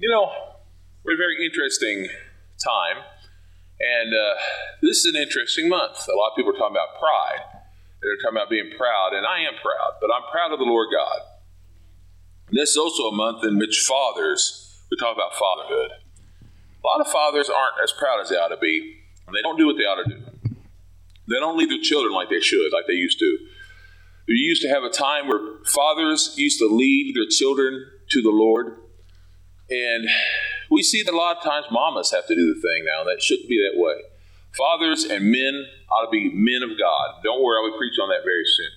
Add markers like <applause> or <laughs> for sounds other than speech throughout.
You know, we're a very interesting time, and uh, this is an interesting month. A lot of people are talking about pride. They're talking about being proud, and I am proud, but I'm proud of the Lord God. This is also a month in which fathers, we talk about fatherhood. A lot of fathers aren't as proud as they ought to be, and they don't do what they ought to do. They don't lead their children like they should, like they used to. We used to have a time where fathers used to lead their children to the Lord. And we see that a lot of times mamas have to do the thing now. and That shouldn't be that way. Fathers and men ought to be men of God. Don't worry, I will preach on that very soon.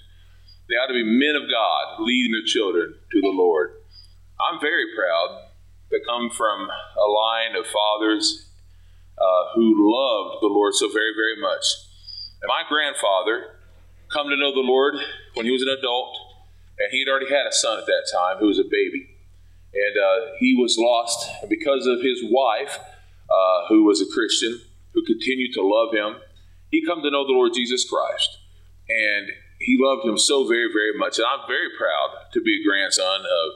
They ought to be men of God, leading their children to the Lord. I'm very proud to come from a line of fathers uh, who loved the Lord so very, very much. And my grandfather come to know the Lord when he was an adult, and he had already had a son at that time who was a baby. And uh, he was lost, because of his wife, uh, who was a Christian, who continued to love him, he come to know the Lord Jesus Christ. And he loved him so very, very much. And I'm very proud to be a grandson of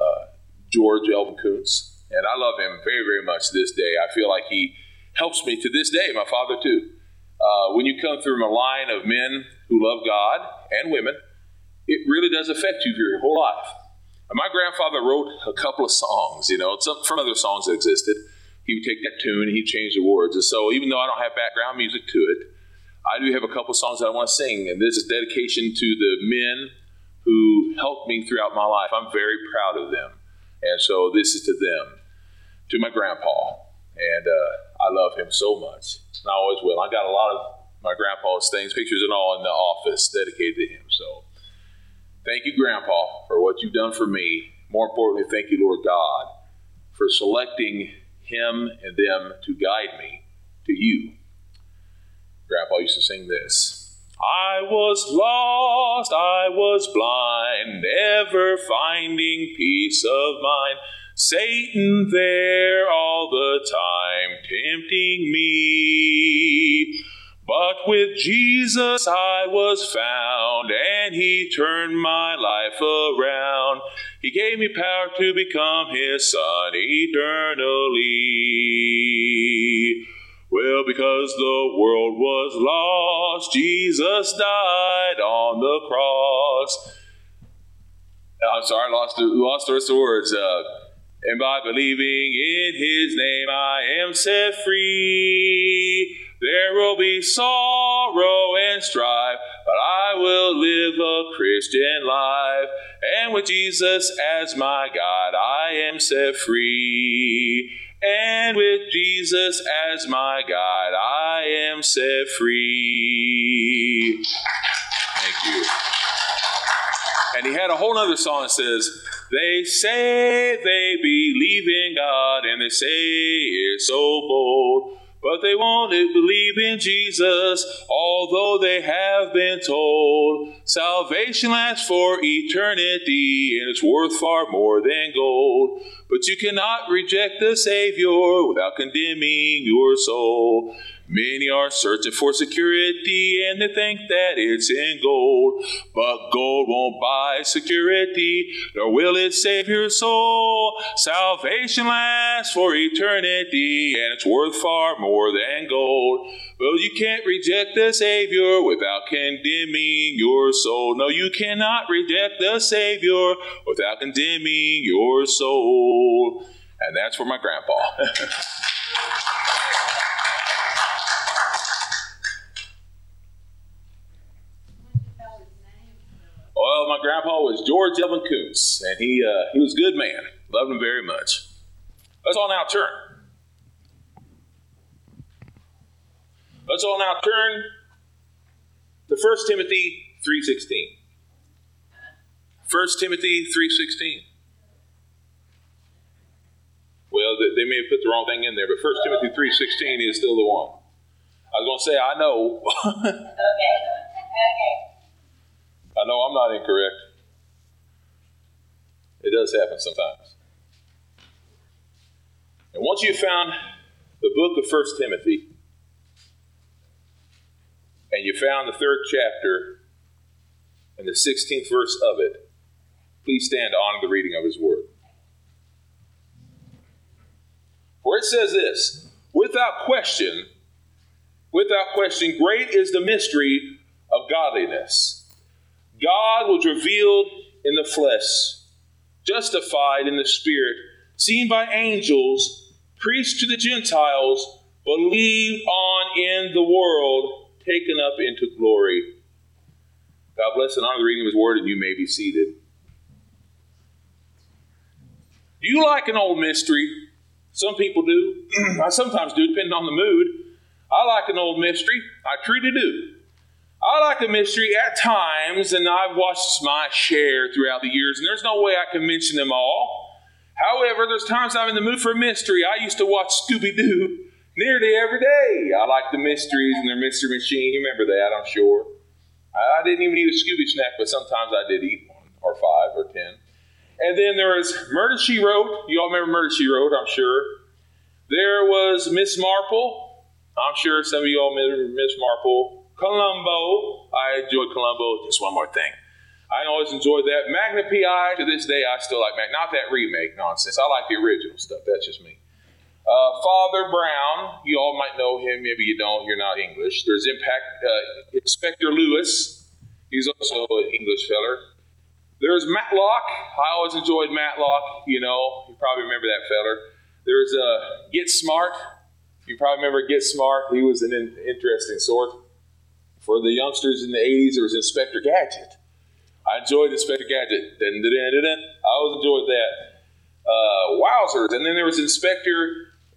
uh, George Elvin Kuntz. And I love him very, very much this day. I feel like he helps me to this day, my father too. Uh, when you come through a line of men who love God and women, it really does affect you your whole life. My grandfather wrote a couple of songs, you know, some from other songs that existed. He would take that tune and he'd change the words. And so, even though I don't have background music to it, I do have a couple of songs that I want to sing. And this is dedication to the men who helped me throughout my life. I'm very proud of them. And so, this is to them, to my grandpa. And uh, I love him so much. And I always will. I got a lot of my grandpa's things, pictures and all in the office dedicated to him. So thank you, Grandpa, for what you've done for me. More importantly, thank you, Lord God, for selecting him and them to guide me to you. Grandpa used to sing this. I was lost, I was blind, never finding peace of mind. Satan there all the time, tempting me. But with Jesus I was found, and He turned my life around. He gave me power to become His Son eternally. Well, because the world was lost, Jesus died on the cross. I'm sorry, I lost, lost the rest of words. Uh, and by believing in His name, I am set free. There will be sorrow and strife, but I will live a Christian life. And with Jesus as my God, I am set free. And with Jesus as my God, I am set free. Thank you. And he had a whole other song that says, They say they believe in God, and they say it's so bold. But they won't believe in Jesus, although they have been told salvation lasts for eternity and it's worth far more than gold. But you cannot reject the Savior without condemning your soul. Many are searching for security and they think that it's in gold. But gold won't buy security, nor will it save your soul. Salvation lasts for eternity and it's worth far more than gold. Well, you can't reject the Savior without condemning your soul. No, you cannot reject the Savior without condemning your soul. And that's for my grandpa. <laughs> my grandpa was George Elvin Kuntz, and he uh, he was a good man. Loved him very much. Let's all now turn. Let's all now turn to 1 Timothy 3.16. 1 Timothy 3.16. Well, they may have put the wrong thing in there, but 1 Timothy 3.16 is still the one. I was going to say, I know. <laughs> okay. Okay. I know I'm not incorrect. It does happen sometimes. And once you've found the book of First Timothy, and you found the third chapter and the 16th verse of it, please stand honor the reading of his word. For it says this without question, without question, great is the mystery of godliness. God was revealed in the flesh, justified in the spirit, seen by angels, preached to the Gentiles, believed on in the world, taken up into glory. God bless and honor the reading of his word, and you may be seated. Do you like an old mystery? Some people do. <clears throat> I sometimes do, depending on the mood. I like an old mystery. I truly do. I like a mystery at times, and I've watched my share throughout the years, and there's no way I can mention them all. However, there's times I'm in the mood for a mystery. I used to watch Scooby Doo nearly every day. I like the mysteries and their mystery machine. You remember that, I'm sure. I didn't even eat a Scooby snack, but sometimes I did eat one, or five, or ten. And then there was Murder She Wrote. You all remember Murder She Wrote, I'm sure. There was Miss Marple. I'm sure some of you all remember Miss Marple. Columbo. I enjoyed Columbo. Just one more thing. I always enjoyed that. Magnum PI, to this day, I still like Magnum. Not that remake nonsense. I like the original stuff. That's just me. Uh, Father Brown, you all might know him. Maybe you don't. You're not English. There's Impact uh, Inspector Lewis. He's also an English feller. There's Matlock. I always enjoyed Matlock. You know, you probably remember that feller. There's uh, Get Smart. You probably remember Get Smart. He was an in- interesting sort. For the youngsters in the 80s, there was Inspector Gadget. I enjoyed Inspector Gadget. Dun, dun, dun, dun, I always enjoyed that. Uh, wowzers. And then there was Inspector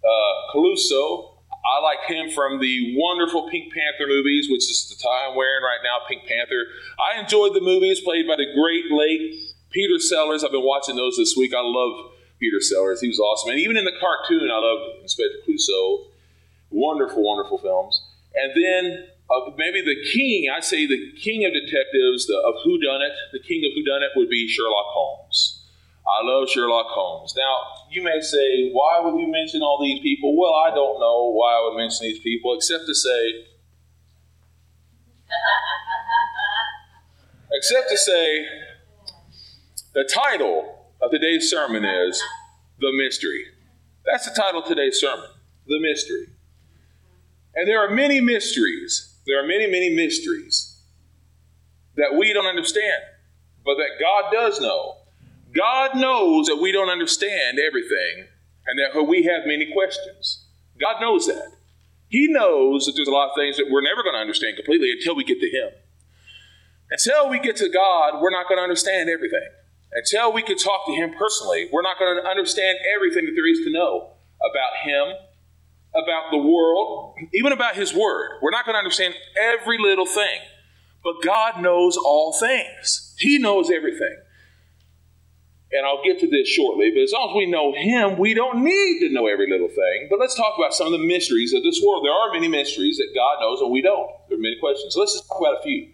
uh, Clouseau. I like him from the wonderful Pink Panther movies, which is the tie I'm wearing right now, Pink Panther. I enjoyed the movies played by the great late Peter Sellers. I've been watching those this week. I love Peter Sellers. He was awesome. And even in the cartoon, I loved Inspector Clouseau. Wonderful, wonderful films. And then maybe the king, I'd say the king of detectives, the, of whodunit, the king of whodunit would be Sherlock Holmes. I love Sherlock Holmes. Now, you may say, why would you mention all these people? Well, I don't know why I would mention these people, except to say, except to say, the title of today's sermon is The Mystery. That's the title of today's sermon, The Mystery. And there are many mysteries, there are many, many mysteries that we don't understand, but that God does know. God knows that we don't understand everything and that we have many questions. God knows that. He knows that there's a lot of things that we're never going to understand completely until we get to Him. Until we get to God, we're not going to understand everything. Until we can talk to Him personally, we're not going to understand everything that there is to know about Him, about the world, even about His Word. We're not going to understand every little thing. But God knows all things, He knows everything and I'll get to this shortly, but as long as we know Him, we don't need to know every little thing. But let's talk about some of the mysteries of this world. There are many mysteries that God knows and we don't. There are many questions. So let's just talk about a few.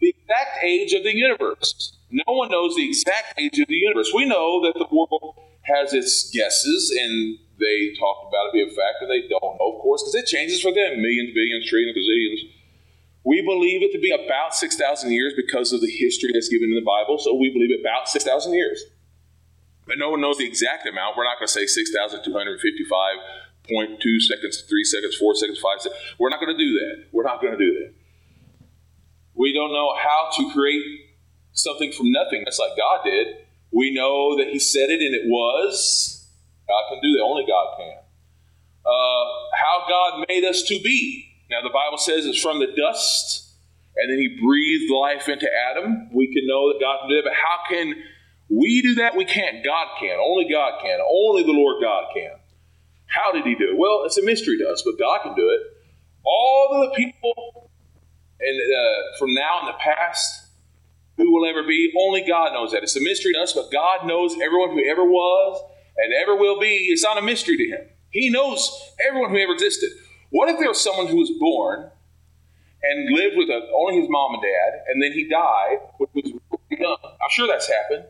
The exact age of the universe. No one knows the exact age of the universe. We know that the world has its guesses, and they talk about it being a fact, and they don't know, of course, because it changes for them millions, billions, trillions, gazillions. We believe it to be about 6,000 years because of the history that's given in the Bible. So we believe about 6,000 years. But no one knows the exact amount. We're not going to say 6,255.2 seconds, 3 seconds, 4 seconds, 5 seconds. We're not going to do that. We're not going to do that. We don't know how to create something from nothing, That's like God did. We know that He said it and it was. God can do that. Only God can. Uh, how God made us to be. Now, the Bible says it's from the dust, and then He breathed life into Adam. We can know that God can do that, but how can we do that? We can't. God can. Only God can. Only the Lord God can. How did He do it? Well, it's a mystery to us, but God can do it. All the people and uh, from now in the past who will ever be, only God knows that. It's a mystery to us, but God knows everyone who ever was and ever will be. It's not a mystery to Him. He knows everyone who ever existed. What if there was someone who was born and lived with a, only his mom and dad, and then he died when he was young? I'm sure that's happened,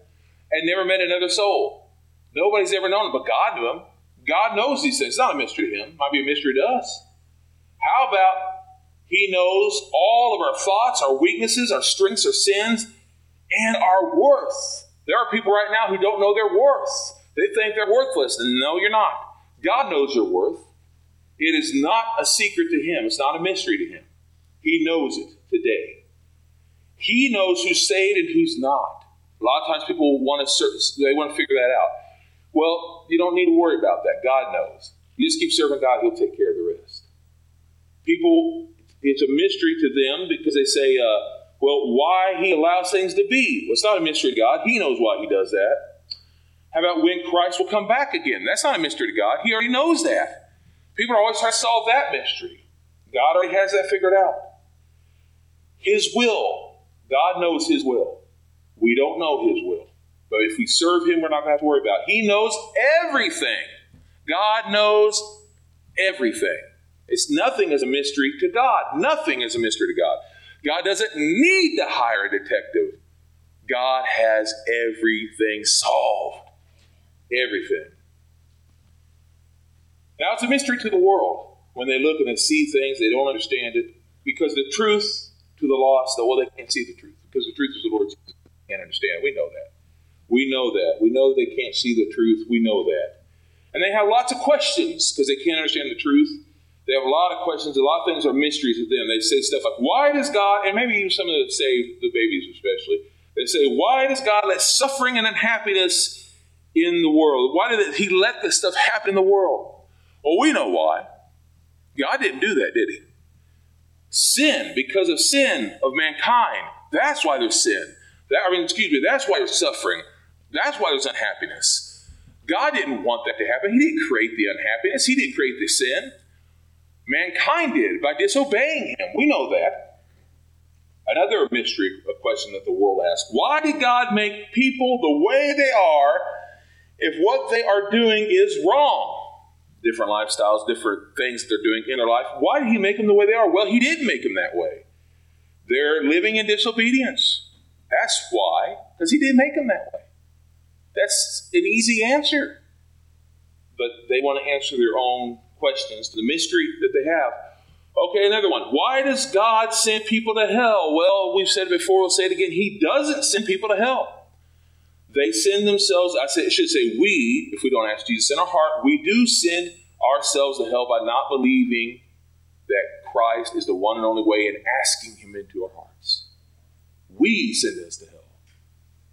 and never met another soul. Nobody's ever known him, but God knew him. God knows these things. It's not a mystery to him. It might be a mystery to us. How about he knows all of our thoughts, our weaknesses, our strengths, our sins, and our worth? There are people right now who don't know their worth. They think they're worthless, and no, you're not. God knows your worth. It is not a secret to Him, it's not a mystery to Him. He knows it today. He knows who's saved and who's not. A lot of times people want to they want to figure that out. Well, you don't need to worry about that. God knows. You just keep serving God, He'll take care of the rest. People, it's a mystery to them because they say, uh, well, why He allows things to be. Well, it's not a mystery to God. He knows why He does that. How about when Christ will come back again? That's not a mystery to God. He already knows that. People are always trying to solve that mystery. God already has that figured out. His will. God knows His will. We don't know His will. But if we serve Him, we're not going to have to worry about it. He knows everything. God knows everything. It's nothing is a mystery to God. Nothing is a mystery to God. God doesn't need to hire a detective. God has everything solved. Everything. Now it's a mystery to the world when they look and they see things, they don't understand it. Because the truth to the lost, well, they can't see the truth. Because the truth is the Lord can't understand. We know that. We know that. We know they can't see the truth. We know that. And they have lots of questions because they can't understand the truth. They have a lot of questions. A lot of things are mysteries to them. They say stuff like, why does God, and maybe even some of the say the babies especially, they say, why does God let suffering and unhappiness in the world? Why did He let this stuff happen in the world? Well, we know why. God didn't do that, did He? Sin, because of sin of mankind. That's why there's sin. That, I mean, excuse me, that's why there's suffering. That's why there's unhappiness. God didn't want that to happen. He didn't create the unhappiness, He didn't create the sin. Mankind did by disobeying Him. We know that. Another mystery, a question that the world asks why did God make people the way they are if what they are doing is wrong? Different lifestyles, different things they're doing in their life. Why did He make them the way they are? Well, He did make them that way. They're living in disobedience. That's why, because He didn't make them that way. That's an easy answer. But they want to answer their own questions the mystery that they have. Okay, another one. Why does God send people to hell? Well, we've said it before, we'll say it again. He doesn't send people to hell. They send themselves, I should say we, if we don't ask Jesus in our heart, we do send ourselves to hell by not believing that Christ is the one and only way and asking Him into our hearts. We send us to hell.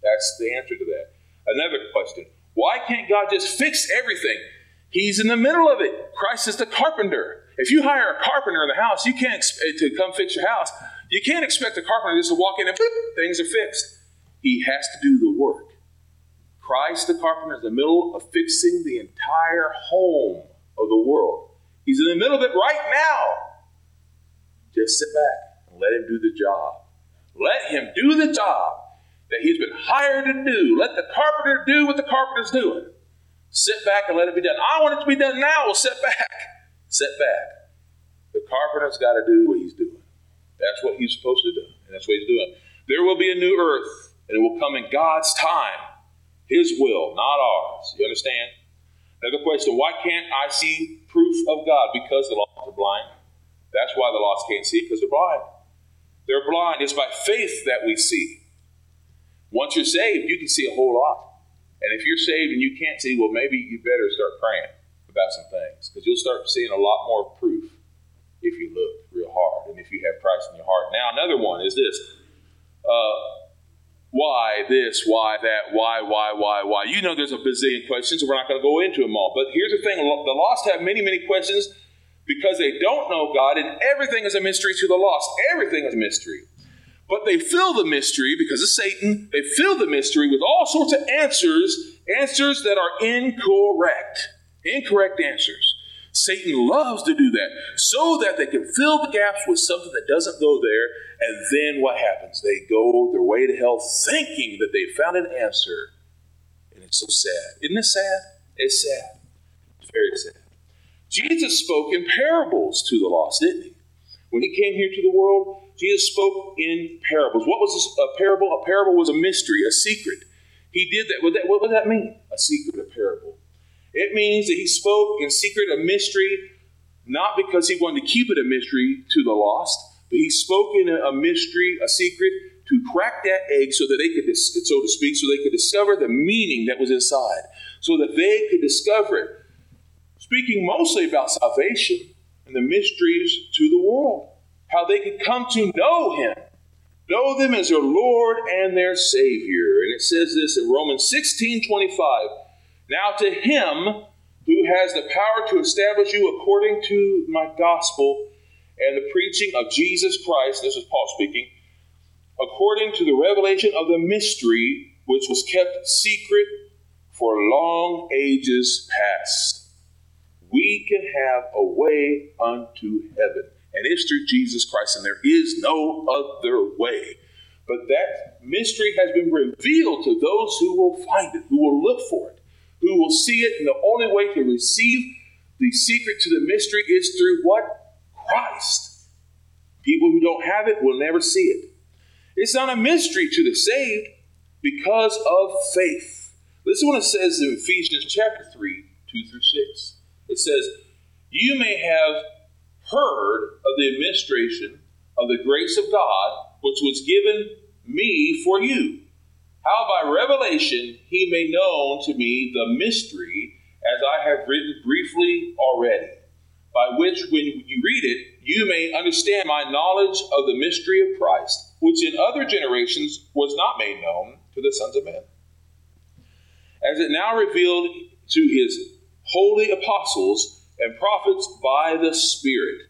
That's the answer to that. Another question why can't God just fix everything? He's in the middle of it. Christ is the carpenter. If you hire a carpenter in the house, you can't expect eh, to come fix your house. You can't expect a carpenter just to walk in and things are fixed. He has to do the work. Christ, the carpenter, is in the middle of fixing the entire home of the world. He's in the middle of it right now. Just sit back and let him do the job. Let him do the job that he's been hired to do. Let the carpenter do what the carpenter's doing. Sit back and let it be done. I want it to be done now. Well, sit back. Sit back. The carpenter's got to do what he's doing. That's what he's supposed to do, and that's what he's doing. There will be a new earth, and it will come in God's time, His will, not ours. You understand? Another question why can't I see proof of God? Because the lost are blind. That's why the lost can't see, because they're blind. They're blind. It's by faith that we see. Once you're saved, you can see a whole lot. And if you're saved and you can't see, well, maybe you better start praying about some things because you'll start seeing a lot more proof if you look real hard and if you have Christ in your heart. Now, another one is this. Uh, why this, why that, why, why, why, why? You know there's a bazillion questions, we're not going to go into them all. But here's the thing the lost have many, many questions because they don't know God, and everything is a mystery to the lost. Everything is a mystery. But they fill the mystery because of Satan. They fill the mystery with all sorts of answers, answers that are incorrect. Incorrect answers. Satan loves to do that so that they can fill the gaps with something that doesn't go there. And then what happens? They go their way to hell thinking that they found an answer. And it's so sad. Isn't it sad? It's sad. It's very sad. Jesus spoke in parables to the lost, didn't he? When he came here to the world, Jesus spoke in parables. What was a parable? A parable was a mystery, a secret. He did that. What, that. what would that mean? A secret, a parable. It means that he spoke in secret, a mystery, not because he wanted to keep it a mystery to the lost, but he spoke in a, mystery, a secret, to crack that egg so that they could, so to speak, so they could discover the meaning that was inside, so that they could discover it. speaking mostly about salvation and the mysteries to the world, how they could come to know Him, know them as their Lord and their Savior. And it says this in Romans 16 25. Now to Him who has the power to establish you according to my gospel and the preaching of Jesus Christ, this is Paul speaking, according to the revelation of the mystery which was kept secret for long ages past. We can have a way unto heaven, and it's through Jesus Christ, and there is no other way. But that mystery has been revealed to those who will find it, who will look for it who will see it. And the only way to receive the secret to the mystery is through what? Christ. People who don't have it will never see it. It's not a mystery to the saved because of faith. Listen what it says in Ephesians chapter 3, 2 through 6. It says, You may have heard of the administration of the grace of God, which was given me for you how by revelation he made known to me the mystery, as I have written briefly already, by which, when you read it, you may understand my knowledge of the mystery of Christ, which in other generations was not made known to the sons of men. As it now revealed to his holy apostles and prophets by the Spirit,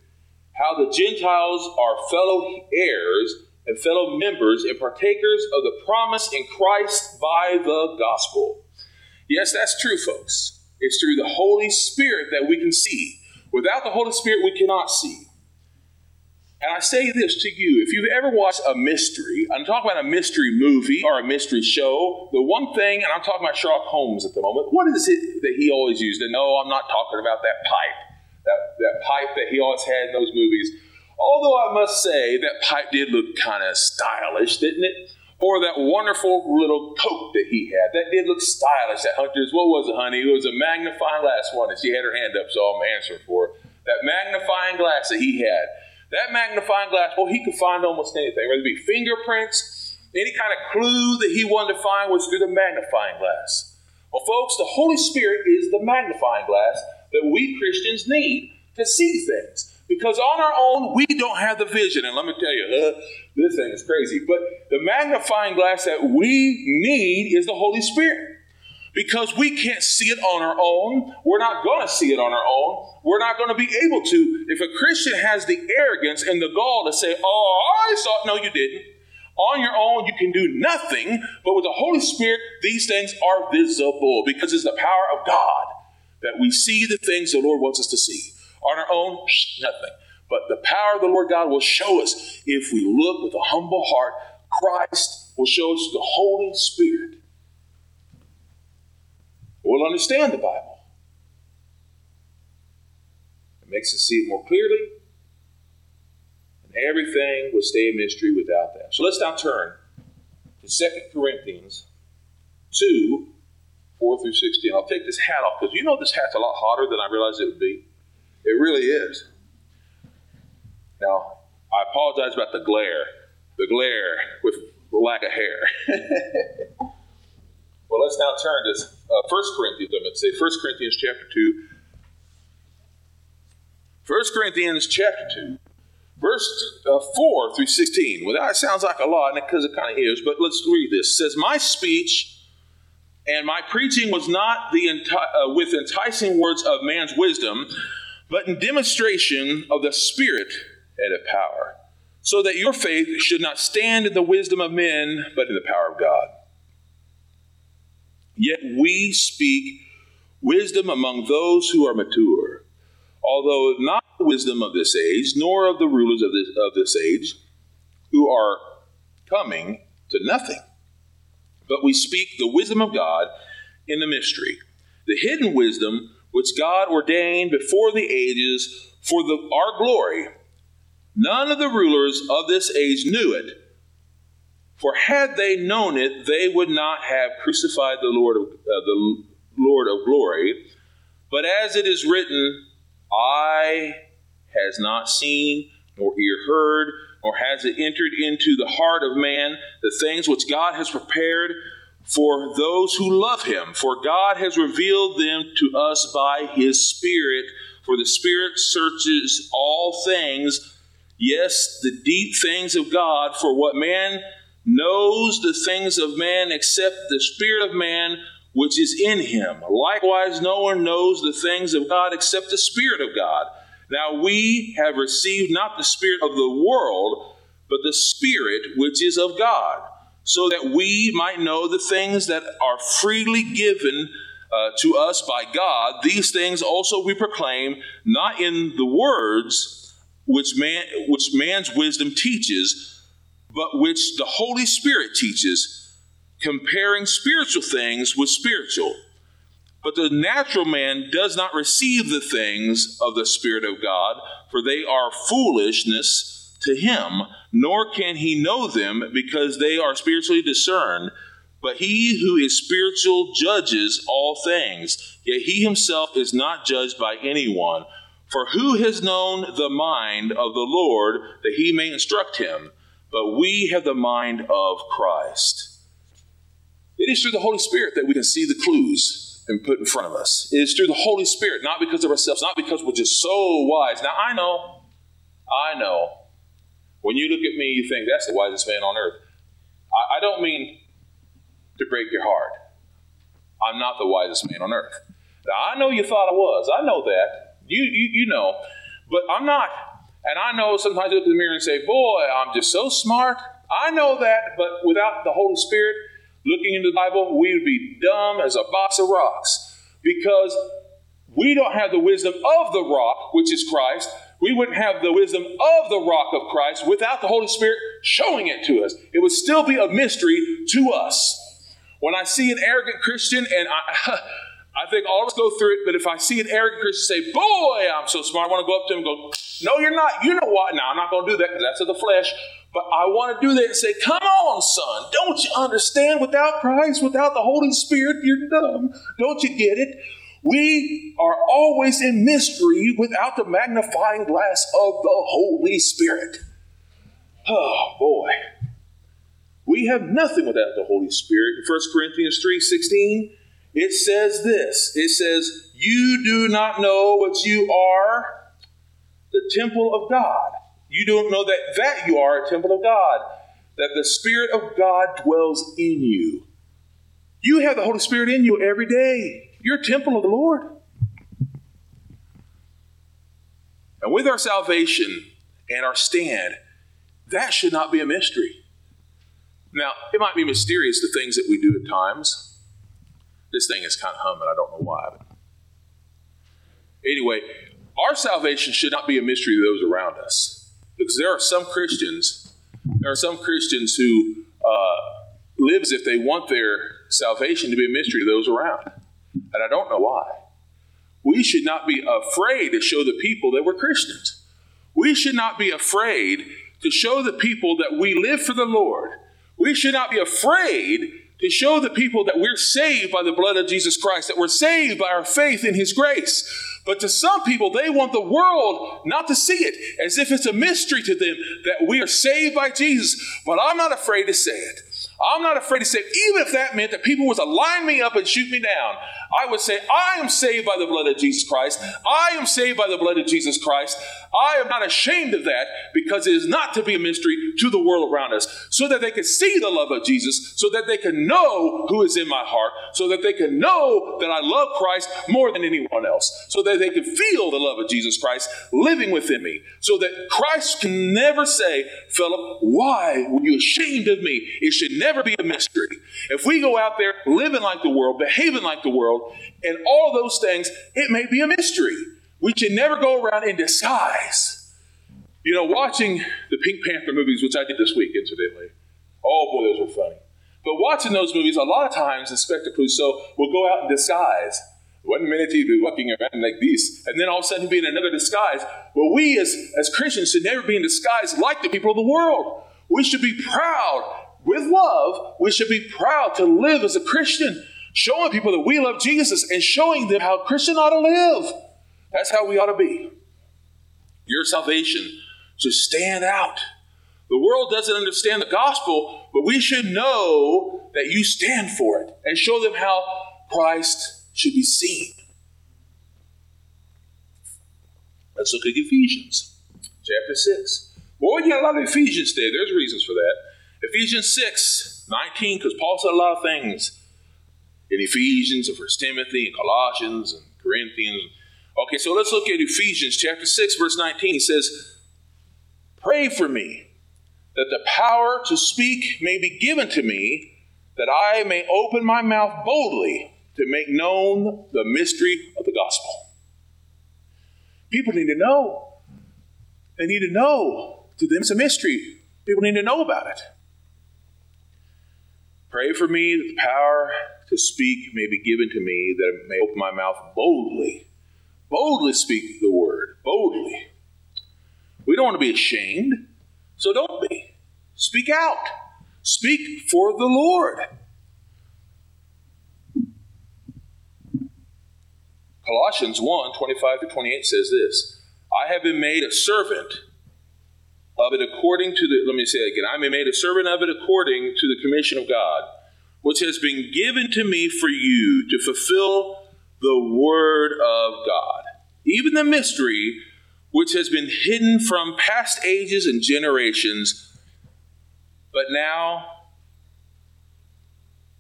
how the Gentiles are fellow heirs and fellow members and partakers of the promise in Christ by the gospel. Yes, that's true, folks. It's through the Holy Spirit that we can see. Without the Holy Spirit, we cannot see. And I say this to you if you've ever watched a mystery, I'm talking about a mystery movie or a mystery show, the one thing, and I'm talking about Sherlock Holmes at the moment, what is it that he always used? And no, I'm not talking about that pipe, that, that pipe that he always had in those movies. Although I must say that pipe did look kind of stylish, didn't it? Or that wonderful little coat that he had. That did look stylish. That Hunter's, what was it, honey? It was a magnifying glass one. And she had her hand up, so I'm answering for her. That magnifying glass that he had. That magnifying glass, well, he could find almost anything, whether it be fingerprints, any kind of clue that he wanted to find was through the magnifying glass. Well, folks, the Holy Spirit is the magnifying glass that we Christians need to see things. Because on our own, we don't have the vision. And let me tell you, uh, this thing is crazy. But the magnifying glass that we need is the Holy Spirit. Because we can't see it on our own. We're not going to see it on our own. We're not going to be able to. If a Christian has the arrogance and the gall to say, Oh, I saw it. No, you didn't. On your own, you can do nothing. But with the Holy Spirit, these things are visible because it's the power of God that we see the things the Lord wants us to see. On our own, nothing. But the power of the Lord God will show us if we look with a humble heart. Christ will show us the Holy Spirit. We'll understand the Bible. It makes us see it more clearly. And everything will stay a mystery without that. So let's now turn to 2 Corinthians 2 4 through 16. I'll take this hat off because you know this hat's a lot hotter than I realized it would be. It really is. Now, I apologize about the glare, the glare with the lack of hair. <laughs> well, let's now turn to uh, 1 Corinthians. I'm going to say 1 Corinthians chapter 2. 1 Corinthians chapter 2, verse uh, 4 through 16. Well, that sounds like a lot, because it kind of is, but let's read this. It says, My speech and my preaching was not the enti- uh, with enticing words of man's wisdom but in demonstration of the Spirit and of power, so that your faith should not stand in the wisdom of men, but in the power of God. Yet we speak wisdom among those who are mature, although not the wisdom of this age, nor of the rulers of this, of this age, who are coming to nothing. But we speak the wisdom of God in the mystery, the hidden wisdom which God ordained before the ages for the, our glory. None of the rulers of this age knew it. For had they known it, they would not have crucified the Lord of, uh, the Lord of glory. But as it is written, eye has not seen, nor ear heard, nor has it entered into the heart of man the things which God has prepared for those who love him. For God has revealed them to us by his Spirit. For the Spirit searches all things, yes, the deep things of God. For what man knows the things of man except the Spirit of man which is in him. Likewise, no one knows the things of God except the Spirit of God. Now we have received not the Spirit of the world, but the Spirit which is of God, so that we might know the things that are freely given uh, to us by God. These things also we proclaim, not in the words which man which man's wisdom teaches, but which the Holy Spirit teaches, comparing spiritual things with spiritual. But the natural man does not receive the things of the Spirit of God, for they are foolishness to him, nor can he know them because they are spiritually discerned. But he who is spiritual judges all things, yet he himself is not judged by anyone. For who has known the mind of the Lord that he may instruct him? But we have the mind of Christ. It is through the Holy Spirit that we can see the clues and put in front of us. It is through the Holy Spirit, not because of ourselves, not because we're just so wise. Now, I know, I know, when you look at me, you think that's the wisest man on earth. I, I don't mean to break your heart. I'm not the wisest man on earth. Now, I know you thought I was. I know that. You, you, you know. But I'm not. And I know sometimes you look in the mirror and say, Boy, I'm just so smart. I know that. But without the Holy Spirit, looking into the Bible, we would be dumb as a box of rocks because we don't have the wisdom of the rock, which is Christ. We wouldn't have the wisdom of the rock of Christ without the Holy Spirit showing it to us. It would still be a mystery to us. When I see an arrogant Christian, and I, <laughs> I think all of us go through it, but if I see an arrogant Christian say, Boy, I'm so smart, I want to go up to him and go, No, you're not. You know what? Now, I'm not going to do that because that's of the flesh. But I want to do that and say, Come on, son. Don't you understand? Without Christ, without the Holy Spirit, you're dumb. Don't you get it? We are always in mystery without the magnifying glass of the Holy Spirit. Oh, boy. We have nothing without the Holy Spirit. In 1 Corinthians 3:16, it says this it says, You do not know what you are, the temple of God. You don't know that, that you are a temple of God, that the Spirit of God dwells in you. You have the Holy Spirit in you every day. You're a temple of the Lord. And with our salvation and our stand, that should not be a mystery. Now, it might be mysterious the things that we do at times. This thing is kind of humming. I don't know why. But anyway, our salvation should not be a mystery to those around us. Because there are some Christians, there are some Christians who uh, live as if they want their salvation to be a mystery to those around. And I don't know why. We should not be afraid to show the people that we're Christians. We should not be afraid to show the people that we live for the Lord we should not be afraid to show the people that we're saved by the blood of Jesus Christ, that we're saved by our faith in His grace. But to some people, they want the world not to see it as if it's a mystery to them that we are saved by Jesus. But I'm not afraid to say it. I'm not afraid to say, even if that meant that people was to line me up and shoot me down, I would say, I am saved by the blood of Jesus Christ. I am saved by the blood of Jesus Christ. I am not ashamed of that because it is not to be a mystery to the world around us, so that they can see the love of Jesus, so that they can know who is in my heart, so that they can know that I love Christ more than anyone else, so that they can feel the love of Jesus Christ living within me, so that Christ can never say, Philip, why were you ashamed of me? It should never be a mystery. If we go out there living like the world, behaving like the world, and all those things, it may be a mystery. We should never go around in disguise. You know, watching the Pink Panther movies, which I did this week, incidentally. Oh boy, those were funny. But watching those movies, a lot of times Inspector Clouseau will go out in disguise. One minute he'd be walking around like this, and then all of a sudden be in another disguise. Well, we as, as Christians should never be in disguise like the people of the world. We should be proud with love, we should be proud to live as a Christian, showing people that we love Jesus and showing them how a Christian ought to live. That's how we ought to be. Your salvation should stand out The world doesn't understand the gospel, but we should know that you stand for it and show them how Christ should be seen. Let's look at Ephesians chapter 6. Boy, you got a lot of Ephesians there. There's reasons for that. Ephesians 6, 19, because Paul said a lot of things in Ephesians and First Timothy and Colossians and Corinthians. Okay, so let's look at Ephesians chapter 6, verse 19. He says, Pray for me that the power to speak may be given to me, that I may open my mouth boldly to make known the mystery of the gospel. People need to know. They need to know. To them, it's a mystery. People need to know about it. Pray for me that the power to speak may be given to me, that I may open my mouth boldly. Boldly speak the word. Boldly. We don't want to be ashamed, so don't be. Speak out. Speak for the Lord. Colossians 1 25 to 28 says this I have been made a servant of it according to the, let me say it again, I been made a servant of it according to the commission of God, which has been given to me for you to fulfill the word of God, even the mystery which has been hidden from past ages and generations, but now,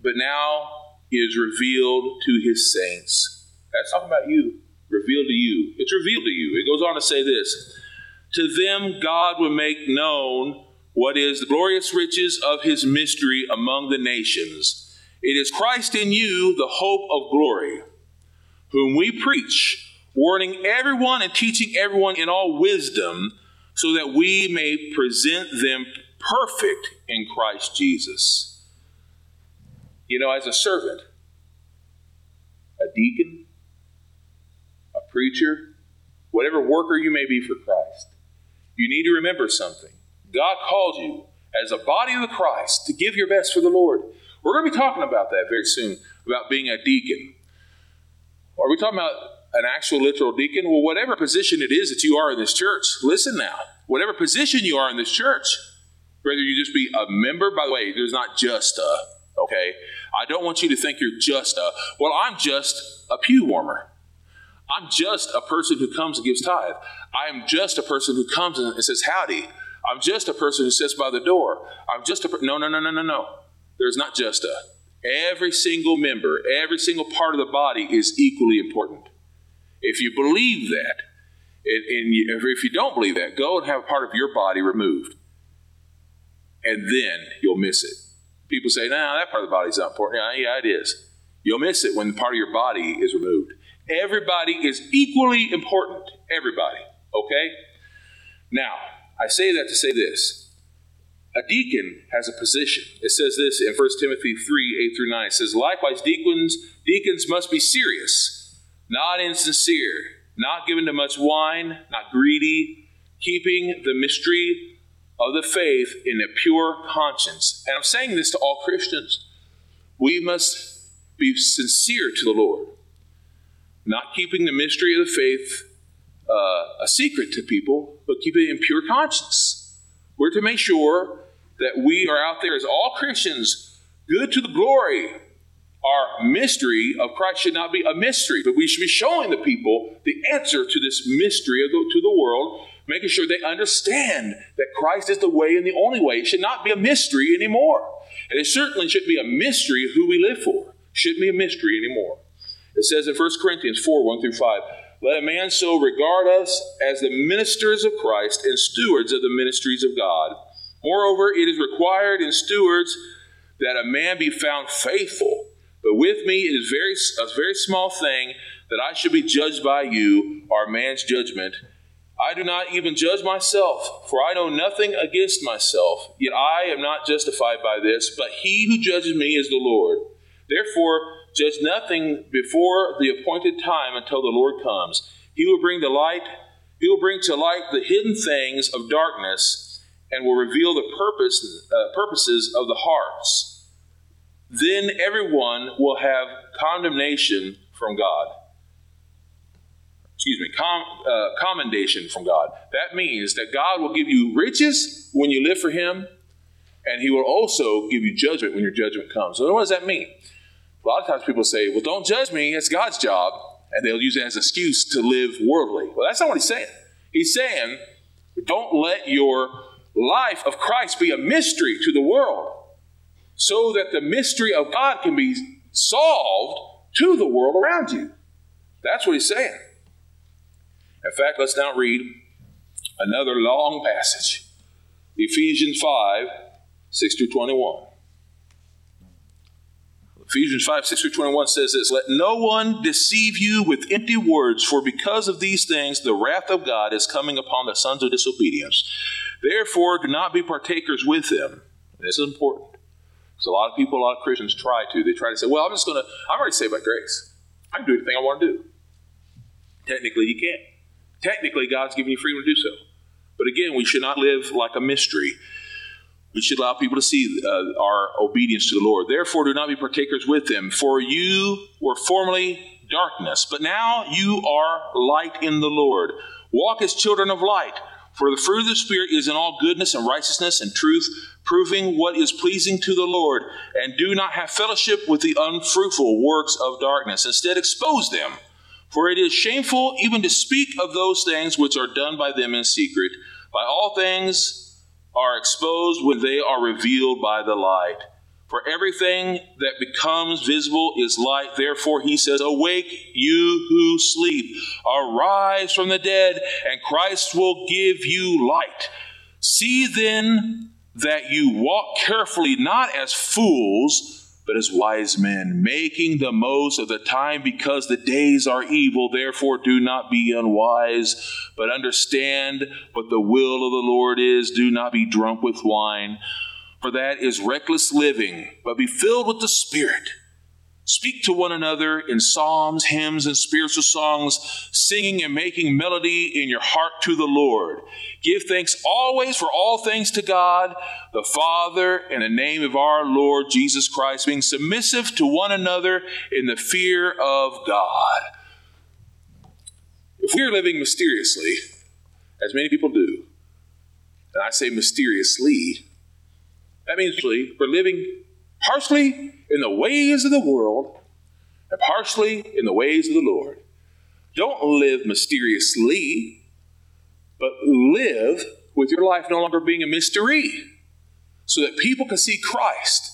but now is revealed to his saints. That's talking about you, revealed to you. It's revealed to you. It goes on to say this To them, God will make known what is the glorious riches of his mystery among the nations. It is Christ in you, the hope of glory, whom we preach, warning everyone and teaching everyone in all wisdom, so that we may present them perfect in Christ Jesus. You know, as a servant, a deacon, a preacher, whatever worker you may be for Christ, you need to remember something. God called you as a body of the Christ to give your best for the Lord. We're going to be talking about that very soon, about being a deacon. Are we talking about an actual literal deacon? Well, whatever position it is that you are in this church, listen now. Whatever position you are in this church, whether you just be a member, by the way, there's not just a, okay? I don't want you to think you're just a, well, I'm just a pew warmer. I'm just a person who comes and gives tithe. I am just a person who comes and says howdy. I'm just a person who sits by the door. I'm just a per- no, no, no, no, no, no. There's not just a. Every single member, every single part of the body is equally important. If you believe that, and, and you, if you don't believe that, go and have a part of your body removed, and then you'll miss it. People say, "No, nah, that part of the body is not important." Yeah, yeah, it is. You'll miss it when part of your body is removed. Everybody is equally important. Everybody. Okay? Now, I say that to say this. A deacon has a position. It says this in 1 Timothy 3 8 through 9. It says, Likewise, deacons, deacons must be serious, not insincere, not given to much wine, not greedy, keeping the mystery of the faith in a pure conscience. And I'm saying this to all Christians. We must be sincere to the Lord not keeping the mystery of the faith uh, a secret to people, but keeping it in pure conscience. We're to make sure that we are out there as all Christians, good to the glory. Our mystery of Christ should not be a mystery, but we should be showing the people the answer to this mystery the, to the world, making sure they understand that Christ is the way and the only way. It should not be a mystery anymore. And it certainly shouldn't be a mystery of who we live for. Shouldn't be a mystery anymore. It says in 1 Corinthians 4 1 through 5, Let a man so regard us as the ministers of Christ and stewards of the ministries of God. Moreover, it is required in stewards that a man be found faithful. But with me it is very, a very small thing that I should be judged by you, our man's judgment. I do not even judge myself, for I know nothing against myself, yet I am not justified by this, but he who judges me is the Lord. Therefore, Judge nothing before the appointed time until the Lord comes. He will bring the light, he will bring to light the hidden things of darkness and will reveal the purpose, uh, purposes of the hearts. Then everyone will have condemnation from God. excuse me, com, uh, commendation from God. That means that God will give you riches when you live for Him, and He will also give you judgment when your judgment comes. So, what does that mean? A lot of times people say, Well, don't judge me, it's God's job. And they'll use it as an excuse to live worldly. Well, that's not what He's saying. He's saying, Don't let your life of Christ be a mystery to the world so that the mystery of God can be solved to the world around you. That's what He's saying. In fact, let's now read another long passage Ephesians 5 6 through 21. Ephesians 5 6 through 21 says this Let no one deceive you with empty words, for because of these things the wrath of God is coming upon the sons of disobedience. Therefore, do not be partakers with them. This is important. Because a lot of people, a lot of Christians try to. They try to say, Well, I'm just going to, I'm already saved by grace. I can do anything I want to do. Technically, you can't. Technically, God's given you freedom to do so. But again, we should not live like a mystery. We should allow people to see uh, our obedience to the Lord. Therefore, do not be partakers with them. For you were formerly darkness, but now you are light in the Lord. Walk as children of light. For the fruit of the Spirit is in all goodness and righteousness and truth, proving what is pleasing to the Lord. And do not have fellowship with the unfruitful works of darkness. Instead, expose them. For it is shameful even to speak of those things which are done by them in secret. By all things are exposed when they are revealed by the light. For everything that becomes visible is light. Therefore, he says, Awake, you who sleep, arise from the dead, and Christ will give you light. See then that you walk carefully, not as fools but as wise men, making the most of the time because the days are evil. Therefore, do not be unwise, but understand what the will of the Lord is. Do not be drunk with wine, for that is reckless living, but be filled with the Spirit Speak to one another in psalms, hymns, and spiritual songs, singing and making melody in your heart to the Lord. Give thanks always for all things to God, the Father, in the name of our Lord Jesus Christ, being submissive to one another in the fear of God. If we are living mysteriously, as many people do, and I say mysteriously, that means we're living partially in the ways of the world and partially in the ways of the Lord. Don't live mysteriously, but live with your life no longer being a mystery so that people can see Christ,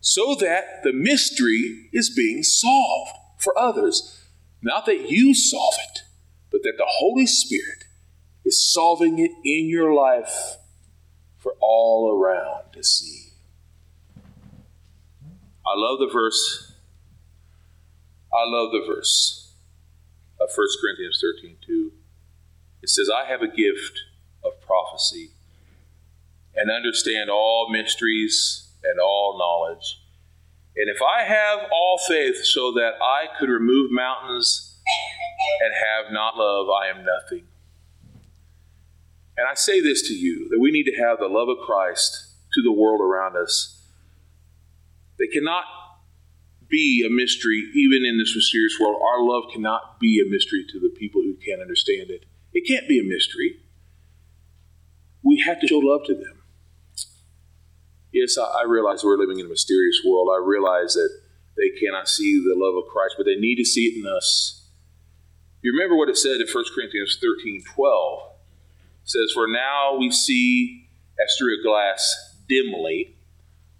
so that the mystery is being solved for others. Not that you solve it, but that the Holy Spirit is solving it in your life for all around to see. I love the verse. I love the verse of 1 Corinthians 13 2. It says, I have a gift of prophecy and understand all mysteries and all knowledge. And if I have all faith so that I could remove mountains and have not love, I am nothing. And I say this to you that we need to have the love of Christ to the world around us they cannot be a mystery, even in this mysterious world. Our love cannot be a mystery to the people who can't understand it. It can't be a mystery. We have to show love to them. Yes, I, I realize we're living in a mysterious world. I realize that they cannot see the love of Christ, but they need to see it in us. You remember what it said in 1 Corinthians 13 12? It says, For now we see as through a glass dimly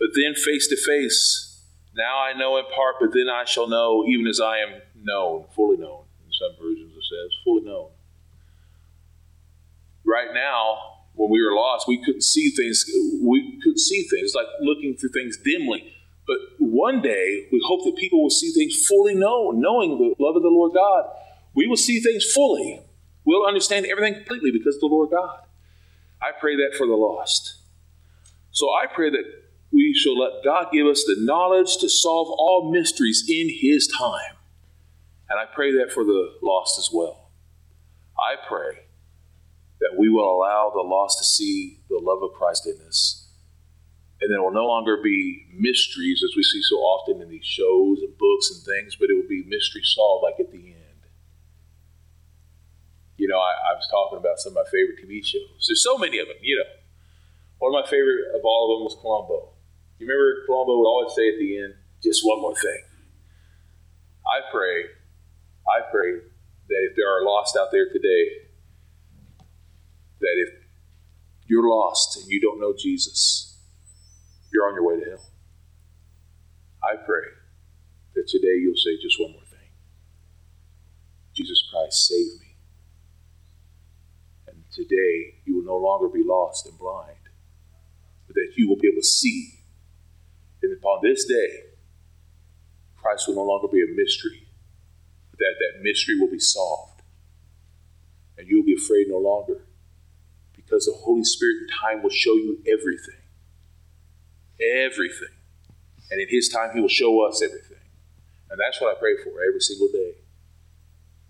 but then face to face, now I know in part, but then I shall know, even as I am known, fully known. In some versions it says, fully known. Right now, when we were lost, we couldn't see things. We could see things like looking through things dimly. But one day, we hope that people will see things fully known, knowing the love of the Lord God. We will see things fully. We'll understand everything completely because of the Lord God. I pray that for the lost. So I pray that we shall let God give us the knowledge to solve all mysteries in His time. And I pray that for the lost as well. I pray that we will allow the lost to see the love of Christ in us. And there will no longer be mysteries as we see so often in these shows and books and things, but it will be mystery solved like at the end. You know, I was talking about some of my favorite TV shows. There's so many of them, you know. One of my favorite of all of them was Columbo. You remember Columbo would always say at the end, just one more thing. I pray, I pray that if there are lost out there today, that if you're lost and you don't know Jesus, you're on your way to hell. I pray that today you'll say just one more thing Jesus Christ, save me. And today you will no longer be lost and blind, but that you will be able to see. And upon this day, Christ will no longer be a mystery, that that mystery will be solved. And you'll be afraid no longer because the Holy Spirit in time will show you everything. Everything. And in His time, He will show us everything. And that's what I pray for every single day.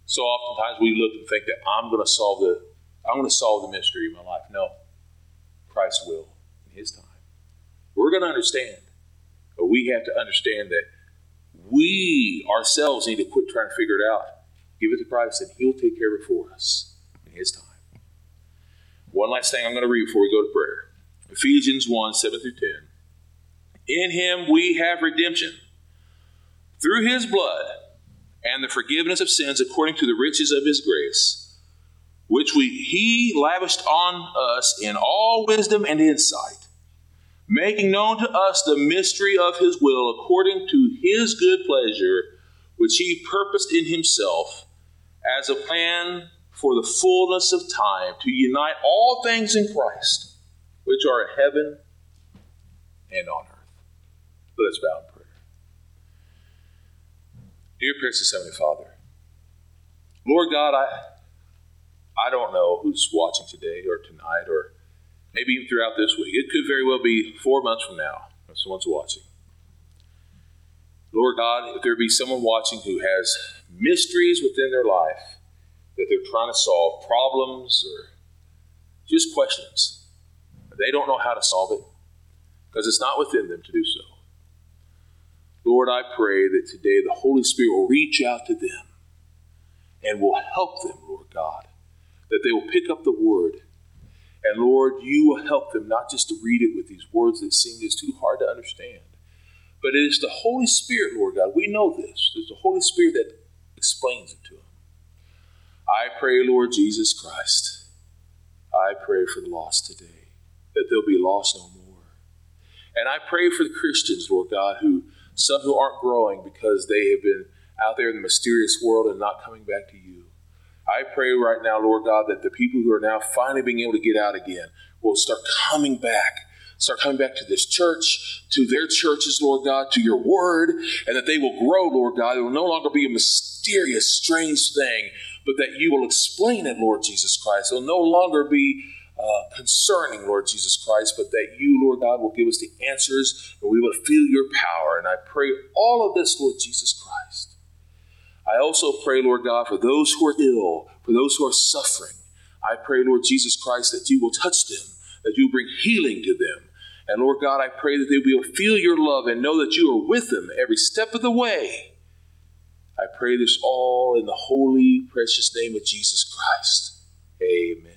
So oftentimes we look and think that I'm going to solve the I'm going to solve the mystery of my life. No, Christ will in His time. We're going to understand, but we have to understand that we ourselves need to quit trying to figure it out. Give it to Christ, and He'll take care of it for us in His time. One last thing I'm going to read before we go to prayer Ephesians 1 7 through 10. In Him we have redemption through His blood and the forgiveness of sins according to the riches of His grace, which we, He lavished on us in all wisdom and insight, making known to us the mystery of His will according to His good pleasure, which He purposed in Himself as a plan for the fullness of time to unite all things in Christ, which are in heaven and on earth. Let us bow in prayer. Dear precious Heavenly Father, Lord God, I I don't know who's watching today or tonight or maybe even throughout this week. It could very well be four months from now when someone's watching. Lord God, if there be someone watching who has mysteries within their life that they're trying to solve, problems or just questions, they don't know how to solve it because it's not within them to do so. Lord, I pray that today the Holy Spirit will reach out to them and will help them, Lord God, that they will pick up the word. And Lord, you will help them not just to read it with these words that seem just too hard to understand, but it is the Holy Spirit, Lord God. We know this. It's the Holy Spirit that explains it to them. I pray, Lord Jesus Christ, I pray for the lost today, that they'll be lost no more. And I pray for the Christians, Lord God, who some who aren't growing because they have been out there in the mysterious world and not coming back to you. I pray right now, Lord God, that the people who are now finally being able to get out again will start coming back. Start coming back to this church, to their churches, Lord God, to your word, and that they will grow, Lord God. It will no longer be a mysterious, strange thing, but that you will explain it, Lord Jesus Christ. It will no longer be uh, concerning, Lord Jesus Christ, but that you, Lord God, will give us the answers and we will feel your power. And I pray all of this, Lord Jesus Christ. I also pray, Lord God, for those who are ill, for those who are suffering. I pray, Lord Jesus Christ, that you will touch them, that you will bring healing to them. And Lord God, I pray that they will feel your love and know that you are with them every step of the way. I pray this all in the holy, precious name of Jesus Christ. Amen.